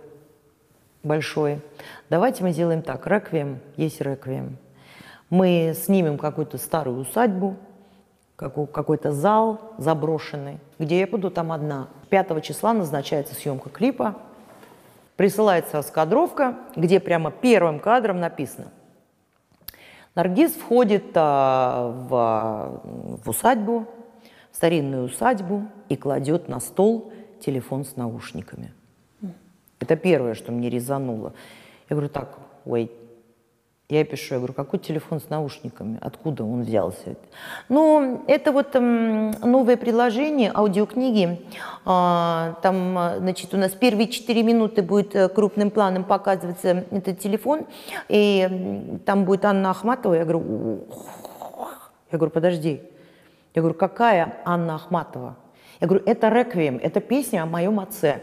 большой, давайте мы сделаем так, реквием, есть реквием. Мы снимем какую-то старую усадьбу, какой-то зал заброшенный, где я буду там одна. 5 числа назначается съемка клипа, присылается раскадровка, где прямо первым кадром написано – Наргиз входит а, в, в усадьбу, в старинную усадьбу и кладет на стол телефон с наушниками. Это первое, что мне резануло. Я говорю, так, wait, я пишу, я говорю, какой телефон с наушниками? Откуда он взялся? Ну, это вот эм, новое приложение, аудиокниги. А, там, значит, у нас первые четыре минуты будет э, крупным планом показываться этот телефон. И там будет Анна Ахматова. Я говорю, я говорю, подожди. Я говорю, какая Анна Ахматова? Я говорю, это «Реквием», это песня о моем отце.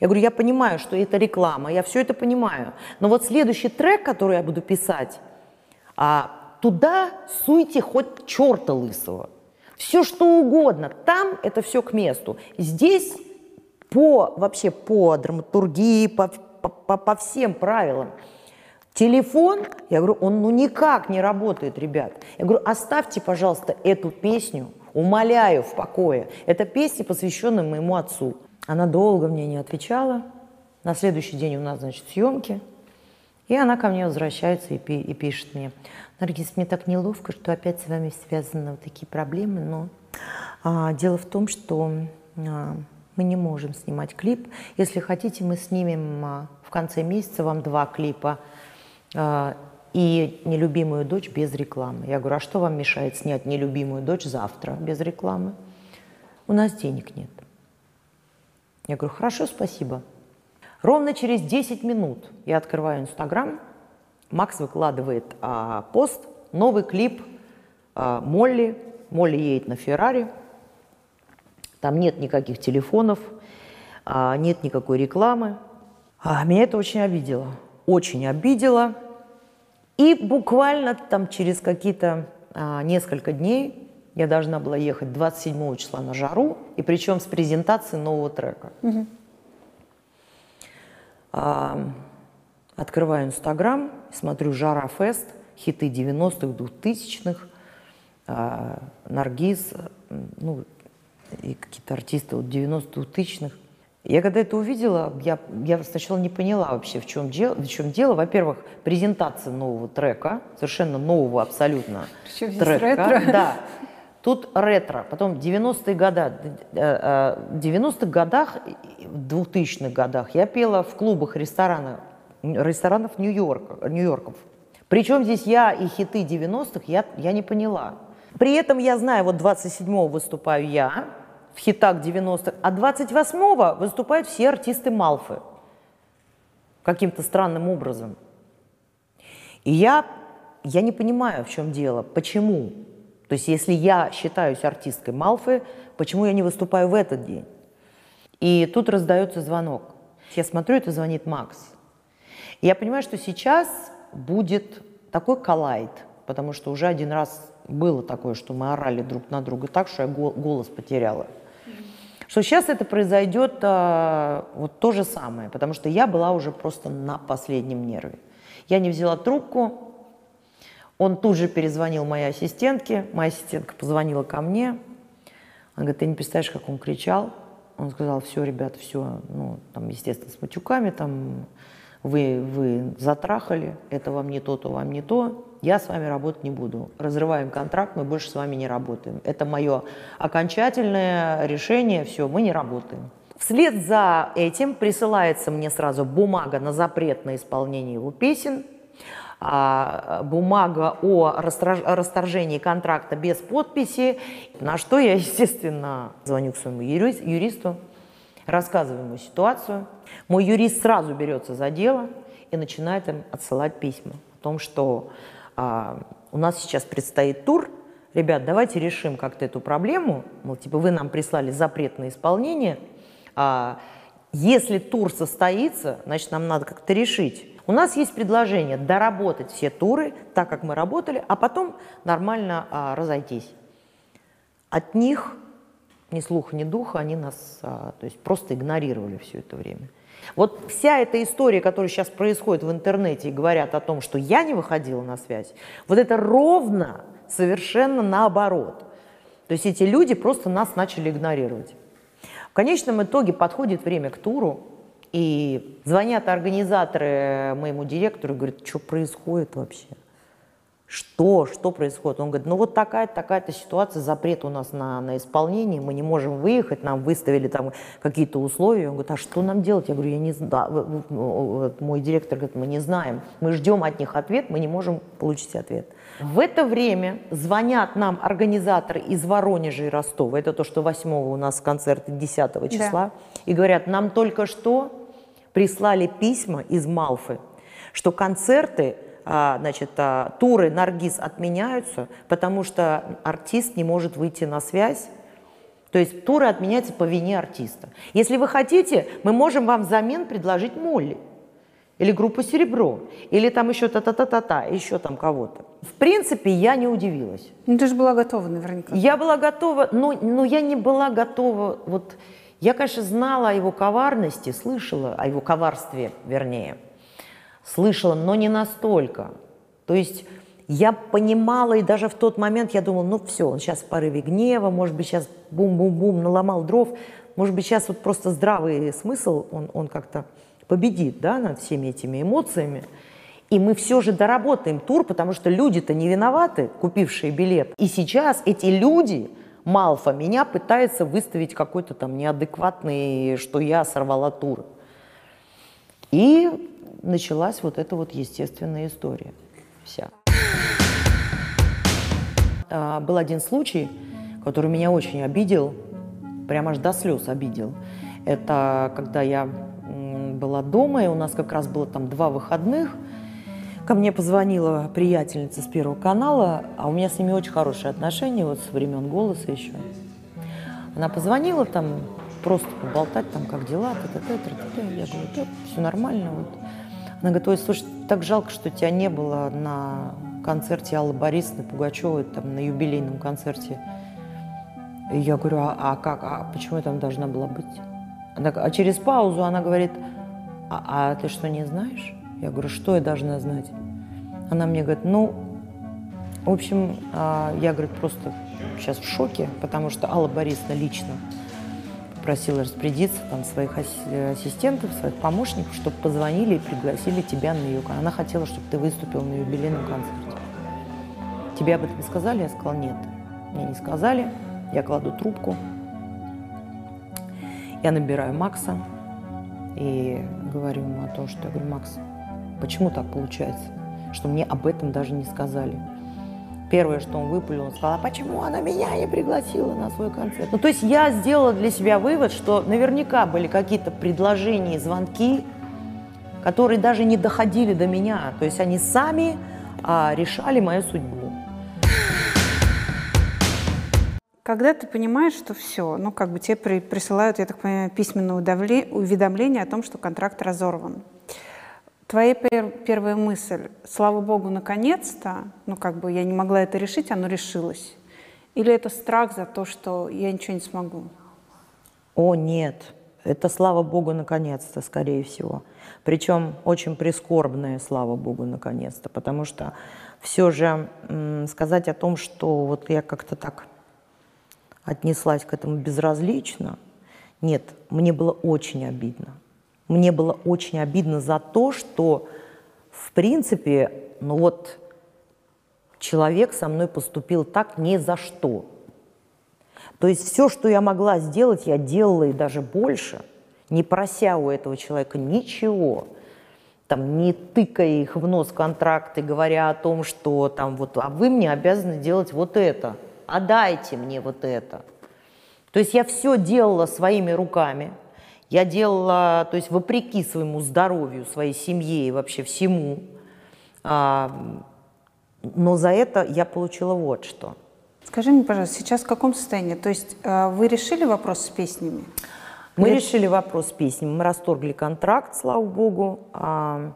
Я говорю, я понимаю, что это реклама, я все это понимаю. Но вот следующий трек, который я буду писать, а, туда суйте хоть черта лысого. Все что угодно. Там это все к месту. Здесь по, вообще по драматургии, по, по, по всем правилам. Телефон, я говорю, он ну никак не работает, ребят. Я говорю, оставьте, пожалуйста, эту песню, умоляю, в покое. Это песня, посвященная моему отцу. Она долго мне не отвечала. На следующий день у нас, значит, съемки. И она ко мне возвращается и, пи и пишет мне, Наргиз, мне так неловко, что опять с вами связаны вот такие проблемы, но а, дело в том, что а, мы не можем снимать клип. Если хотите, мы снимем а, в конце месяца вам два клипа а, и «Нелюбимую дочь» без рекламы. Я говорю, а что вам мешает снять «Нелюбимую дочь» завтра без рекламы? У нас денег нет. Я говорю, хорошо, спасибо. Ровно через 10 минут я открываю Инстаграм, Макс выкладывает а, пост, новый клип а, Молли. Молли едет на Феррари. Там нет никаких телефонов, а, нет никакой рекламы. А, меня это очень обидело. Очень обидело. И буквально там через какие-то а, несколько дней я должна была ехать 27 числа на жару, и причем с презентацией нового трека. Угу. А, открываю Инстаграм, смотрю «Жара Фест», хиты 90-х, 2000-х, а, Наргиз, ну, и какие-то артисты вот 90-х, 2000-х. Я когда это увидела, я, я сначала не поняла вообще, в чем, дело, в чем дело. Во-первых, презентация нового трека, совершенно нового абсолютно Причем трека. ретро. Да. Тут ретро, потом 90-е годы, в 90-х годах, в 2000-х годах я пела в клубах, ресторанах, ресторанов Нью-Йорка, Нью-Йорков. Причем здесь я и хиты 90-х, я, я не поняла. При этом я знаю, вот 27-го выступаю я, в хитах 90-х, а 28-го выступают все артисты Малфы. Каким-то странным образом. И я, я не понимаю, в чем дело, почему. То есть если я считаюсь артисткой Малфы, почему я не выступаю в этот день? И тут раздается звонок. Я смотрю, это звонит Макс. И я понимаю, что сейчас будет такой коллайд, потому что уже один раз было такое, что мы орали друг на друга так, что я голос потеряла. Что сейчас это произойдет а, вот то же самое, потому что я была уже просто на последнем нерве. Я не взяла трубку, он тут же перезвонил моей ассистентке, моя ассистентка позвонила ко мне, она говорит, ты не представляешь, как он кричал. Он сказал, все, ребята, все, ну, там, естественно, с матюками, там, вы, вы затрахали, это вам не то, то вам не то, я с вами работать не буду. Разрываем контракт, мы больше с вами не работаем. Это мое окончательное решение, все, мы не работаем. Вслед за этим присылается мне сразу бумага на запрет на исполнение его песен, бумага о расторжении контракта без подписи, на что я, естественно, звоню к своему юристу, рассказываю ему ситуацию. Мой юрист сразу берется за дело и начинает им отсылать письма о том, что а, у нас сейчас предстоит тур, ребят, давайте решим как-то эту проблему, мол, типа вы нам прислали запрет на исполнение, а, если тур состоится, значит, нам надо как-то решить. У нас есть предложение доработать все туры так, как мы работали, а потом нормально а, разойтись. От них ни слуха, ни духа, они нас а, то есть просто игнорировали все это время. Вот вся эта история, которая сейчас происходит в интернете и говорят о том, что я не выходила на связь, вот это ровно совершенно наоборот. То есть эти люди просто нас начали игнорировать. В конечном итоге подходит время к туру, и звонят организаторы моему директору и говорят, что происходит вообще? что, что происходит. Он говорит, ну вот такая-то, такая-то ситуация, запрет у нас на, на исполнение, мы не можем выехать, нам выставили там какие-то условия. Он говорит, а что нам делать? Я говорю, я не знаю. Мой директор говорит, мы не знаем. Мы ждем от них ответ, мы не можем получить ответ. В это время звонят нам организаторы из Воронежа и Ростова, это то, что 8 у нас концерт 10 числа, да. и говорят, нам только что прислали письма из Малфы, что концерты а, значит, а, туры Наргиз отменяются, потому что артист не может выйти на связь. То есть туры отменяются по вине артиста. Если вы хотите, мы можем вам взамен предложить Молли. Или группу «Серебро», или там еще та-та-та-та-та, еще там кого-то. В принципе, я не удивилась. Ну, ты же была готова наверняка. Я была готова, но, но я не была готова, вот, я, конечно, знала о его коварности, слышала о его коварстве, вернее, слышала, но не настолько. То есть я понимала, и даже в тот момент я думала, ну все, он сейчас в порыве гнева, может быть, сейчас бум-бум-бум, наломал дров, может быть, сейчас вот просто здравый смысл, он, он как-то победит да, над всеми этими эмоциями. И мы все же доработаем тур, потому что люди-то не виноваты, купившие билет. И сейчас эти люди Малфа меня пытается выставить какой-то там неадекватный, что я сорвала тур. И началась вот эта вот естественная история вся. А, был один случай, который меня очень обидел, прямо аж до слез обидел. Это когда я была дома, и у нас как раз было там два выходных. Ко мне позвонила приятельница с Первого канала, а у меня с ними очень хорошие отношения, вот с времен «Голоса» еще. Она позвонила там просто поболтать, там, как дела, т -т -т, т -т -т. я говорю, да, все нормально. Вот. Она говорит, ой, слушай, так жалко, что тебя не было на концерте Аллы Борисовны Пугачевой, там, на юбилейном концерте. И я говорю, а, а как, а почему я там должна была быть? Она, а через паузу она говорит, а, а ты что, не знаешь? Я говорю, что я должна знать? Она мне говорит, ну, в общем, а, я, говорит, просто сейчас в шоке, потому что Алла Борисовна лично попросила распорядиться там своих ассистентов, своих помощников, чтобы позвонили и пригласили тебя на ее. Она хотела, чтобы ты выступил на юбилейном концерте. Тебе об этом сказали? Я сказала, нет. Мне не сказали. Я кладу трубку. Я набираю Макса и говорю ему о том, что я говорю, Макс, почему так получается, что мне об этом даже не сказали? Первое, что он выпалил, он сказал, а почему она меня не пригласила на свой концерт? Ну, то есть я сделала для себя вывод, что наверняка были какие-то предложения звонки, которые даже не доходили до меня. То есть они сами а, решали мою судьбу. Когда ты понимаешь, что все, ну как бы тебе при, присылают, я так понимаю, письменное уведомление о том, что контракт разорван, Твоя пер первая мысль, слава богу, наконец-то, ну как бы я не могла это решить, оно решилось. Или это страх за то, что я ничего не смогу? О, нет. Это, слава богу, наконец-то, скорее всего. Причем очень прискорбное, слава богу, наконец-то. Потому что все же сказать о том, что вот я как-то так отнеслась к этому безразлично, нет, мне было очень обидно. Мне было очень обидно за то, что, в принципе, ну вот, человек со мной поступил так ни за что. То есть все, что я могла сделать, я делала и даже больше, не прося у этого человека ничего, там, не тыкая их в нос контракты, говоря о том, что там вот, а вы мне обязаны делать вот это, а дайте мне вот это. То есть я все делала своими руками – я делала, то есть вопреки своему здоровью, своей семье и вообще всему. А, но за это я получила вот что. Скажи мне, пожалуйста, сейчас в каком состоянии? То есть а, вы решили вопрос с песнями? Мы Или... решили вопрос с песнями. Мы расторгли контракт, слава богу. А,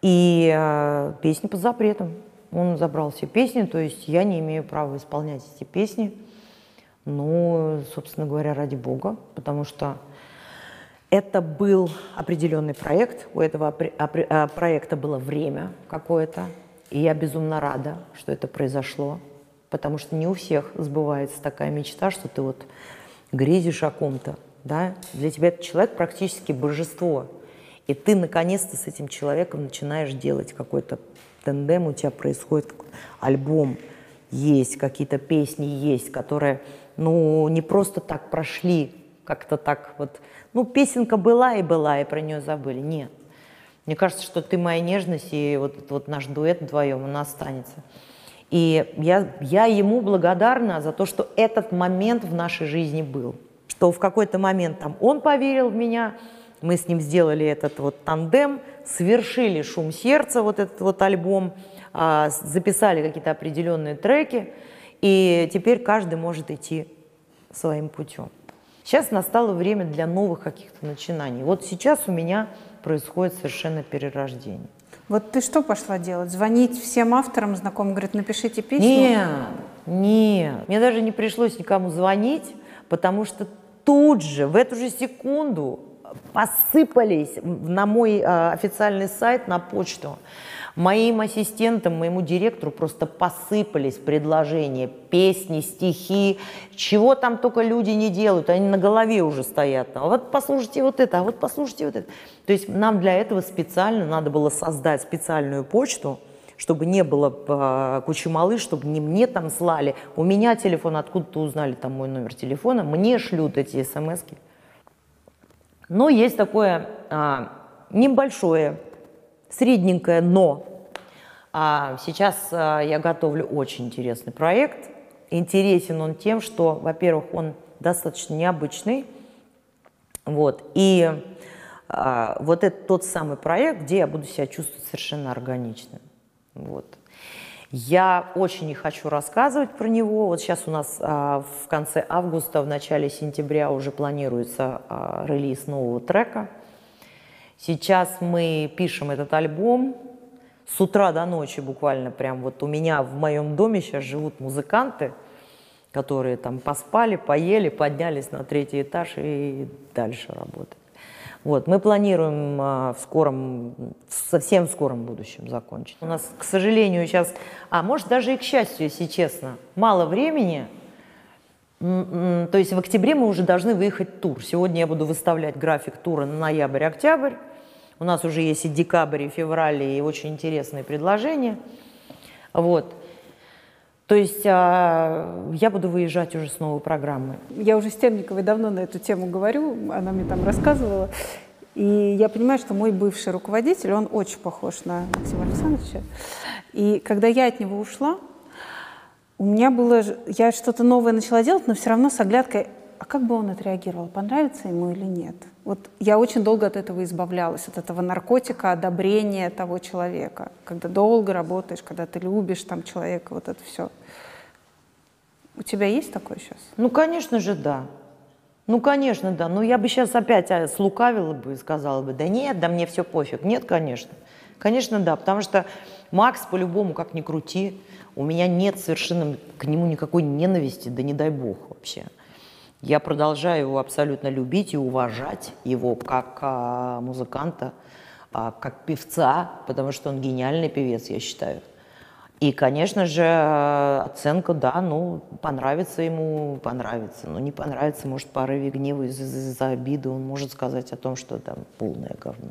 и песни под запретом. Он забрал все песни, то есть я не имею права исполнять эти песни. Ну, собственно говоря, ради бога, потому что это был определенный проект, у этого а, проекта было время какое-то, и я безумно рада, что это произошло, потому что не у всех сбывается такая мечта, что ты вот грезишь о ком-то, да, для тебя этот человек практически божество, и ты наконец-то с этим человеком начинаешь делать какой-то тендем, у тебя происходит альбом, есть какие-то песни, есть, которые, ну, не просто так прошли, как-то так вот ну, песенка была и была, и про нее забыли. Нет. Мне кажется, что ты моя нежность, и вот, вот наш дуэт вдвоем, он останется. И я, я ему благодарна за то, что этот момент в нашей жизни был. Что в какой-то момент там он поверил в меня, мы с ним сделали этот вот тандем, совершили «Шум сердца», вот этот вот альбом, а, записали какие-то определенные треки, и теперь каждый может идти своим путем. Сейчас настало время для новых каких-то начинаний. Вот сейчас у меня происходит совершенно перерождение. Вот ты что пошла делать? Звонить всем авторам знакомым, говорит, напишите песню? Нет, нет. Мне даже не пришлось никому звонить, потому что тут же, в эту же секунду посыпались на мой э, официальный сайт, на почту Моим ассистентам, моему директору просто посыпались предложения, песни, стихи, чего там только люди не делают, они на голове уже стоят. А вот послушайте вот это, а вот послушайте вот это. То есть нам для этого специально надо было создать специальную почту, чтобы не было э, кучи малы, чтобы не мне там слали. У меня телефон, откуда-то узнали там мой номер телефона, мне шлют эти смс -ки. Но есть такое а, небольшое, средненькое но. А сейчас а, я готовлю очень интересный проект. Интересен он тем, что, во-первых, он достаточно необычный. Вот, и а, вот это тот самый проект, где я буду себя чувствовать совершенно органичным. Вот. Я очень не хочу рассказывать про него. Вот сейчас у нас а, в конце августа, в начале сентября уже планируется а, релиз нового трека. Сейчас мы пишем этот альбом. С утра до ночи буквально прям вот у меня в моем доме сейчас живут музыканты, которые там поспали, поели, поднялись на третий этаж и дальше работают. Вот, мы планируем а, в скором, совсем в скором будущем закончить. У нас, к сожалению, сейчас, а может даже и к счастью, если честно, мало времени. То есть в октябре мы уже должны выехать тур. Сегодня я буду выставлять график тура на ноябрь-октябрь. У нас уже есть и декабрь, и февраль, и очень интересные предложения. Вот. То есть а, я буду выезжать уже с новой программой. Я уже с Темниковой давно на эту тему говорю, она мне там рассказывала. И я понимаю, что мой бывший руководитель, он очень похож на Максима Александровича. И когда я от него ушла, у меня было... Я что-то новое начала делать, но все равно с оглядкой, а как бы он отреагировал, понравится ему или нет? Вот я очень долго от этого избавлялась, от этого наркотика, одобрения того человека. Когда долго работаешь, когда ты любишь там человека, вот это все. У тебя есть такое сейчас? Ну, конечно же, да. Ну, конечно, да. Но я бы сейчас опять а, слукавила бы и сказала бы, да нет, да мне все пофиг. Нет, конечно. Конечно, да, потому что Макс по-любому, как ни крути, у меня нет совершенно к нему никакой ненависти, да не дай бог вообще. Я продолжаю его абсолютно любить и уважать его как а, музыканта, а, как певца, потому что он гениальный певец, я считаю. И, конечно же, оценка, да, ну, понравится ему, понравится. Но не понравится, может, порыве гнева из-за, из обиды, он может сказать о том, что там полное говно.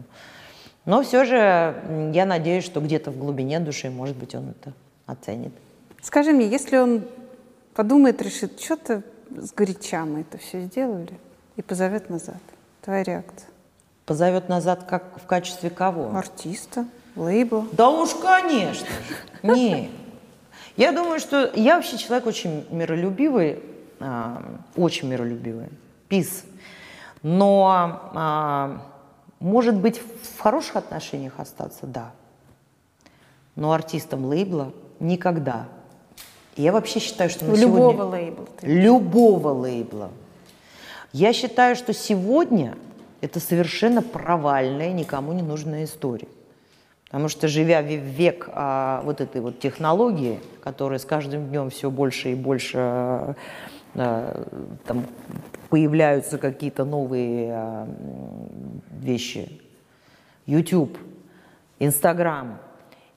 Но все же я надеюсь, что где-то в глубине души, может быть, он это оценит. Скажи мне, если он подумает, решит, что-то с горяча мы это все сделали и позовет назад. Твоя реакция? Позовет назад как в качестве кого? Артиста, лейбла. Да уж, конечно. Не. Я думаю, что я вообще человек очень миролюбивый, а, очень миролюбивый. Пис. Но, а, может быть, в хороших отношениях остаться, да. Но артистом лейбла никогда. Я вообще считаю, что на любого сегодня... лейбла. Ты. Любого лейбла. Я считаю, что сегодня это совершенно провальная, никому не нужная история. Потому что, живя в век а, вот этой вот технологии, которая с каждым днем все больше и больше а, там появляются какие-то новые а, вещи, YouTube, Instagram –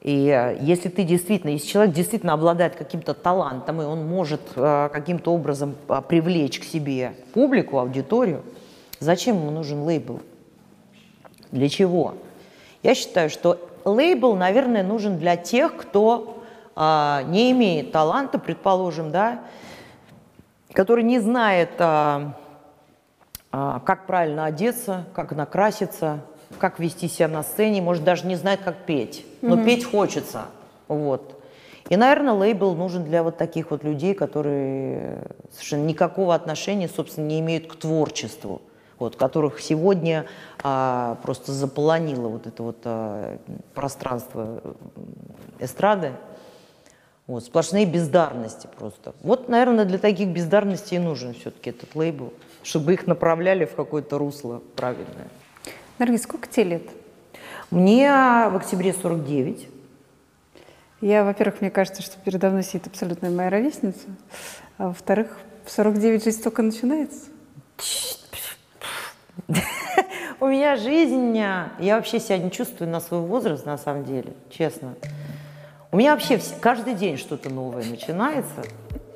и э, если ты действительно, если человек действительно обладает каким-то талантом, и он может э, каким-то образом э, привлечь к себе публику, аудиторию, зачем ему нужен лейбл? Для чего? Я считаю, что лейбл, наверное, нужен для тех, кто не имеет таланта, предположим, да, который не знает, как правильно одеться, как накраситься, как вести себя на сцене, может, даже не знает, как петь. Но mm-hmm. петь хочется. Вот. И, наверное, лейбл нужен для вот таких вот людей, которые совершенно никакого отношения, собственно, не имеют к творчеству, вот, которых сегодня а, просто заполонило вот это вот а, пространство эстрады. Вот, сплошные бездарности просто. Вот, наверное, для таких бездарностей и нужен все-таки этот лейбл, чтобы их направляли в какое-то русло правильное. Наргиз, сколько тебе лет? Мне в октябре 49. Я, во-первых, мне кажется, что передо мной сидит абсолютная моя ровесница. А во-вторых, в 49 жизнь только начинается. У меня жизнь, я вообще себя не чувствую на свой возраст, на самом деле, честно. У меня вообще каждый день что-то новое начинается.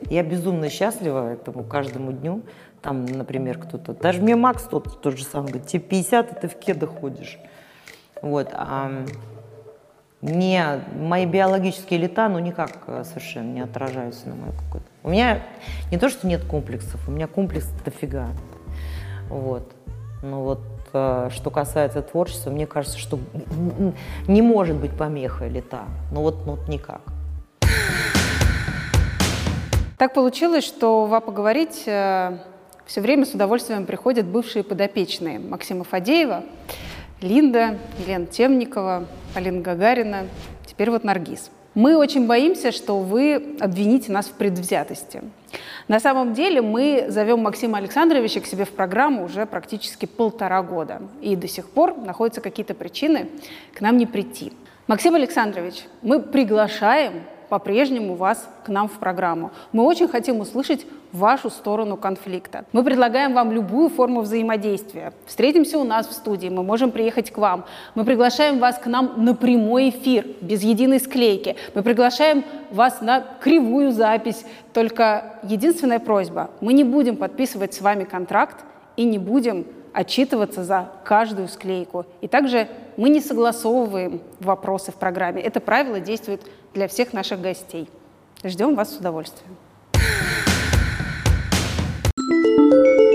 Я безумно счастлива этому каждому дню. Там, например, кто-то, даже мне Макс тот, тот же самый, говорит, тебе 50, и ты в кедах ходишь. Вот. А, не, мои биологические лета, ну, никак э, совершенно не отражаются на мою какую-то. У меня не то, что нет комплексов, у меня комплекс дофига. Вот. Ну вот, э, что касается творчества, мне кажется, что не может быть помехой лета. Ну вот, ну вот никак. Так получилось, что в «А поговорить» э, все время с удовольствием приходят бывшие подопечные Максима Фадеева, Линда, Елена Темникова, Полина Гагарина, теперь вот Наргиз. Мы очень боимся, что вы обвините нас в предвзятости. На самом деле мы зовем Максима Александровича к себе в программу уже практически полтора года. И до сих пор находятся какие-то причины к нам не прийти. Максим Александрович, мы приглашаем по-прежнему вас к нам в программу. Мы очень хотим услышать вашу сторону конфликта. Мы предлагаем вам любую форму взаимодействия. Встретимся у нас в студии, мы можем приехать к вам. Мы приглашаем вас к нам на прямой эфир, без единой склейки. Мы приглашаем вас на кривую запись. Только единственная просьба, мы не будем подписывать с вами контракт и не будем отчитываться за каждую склейку. И также мы не согласовываем вопросы в программе. Это правило действует для всех наших гостей. Ждем вас с удовольствием. Música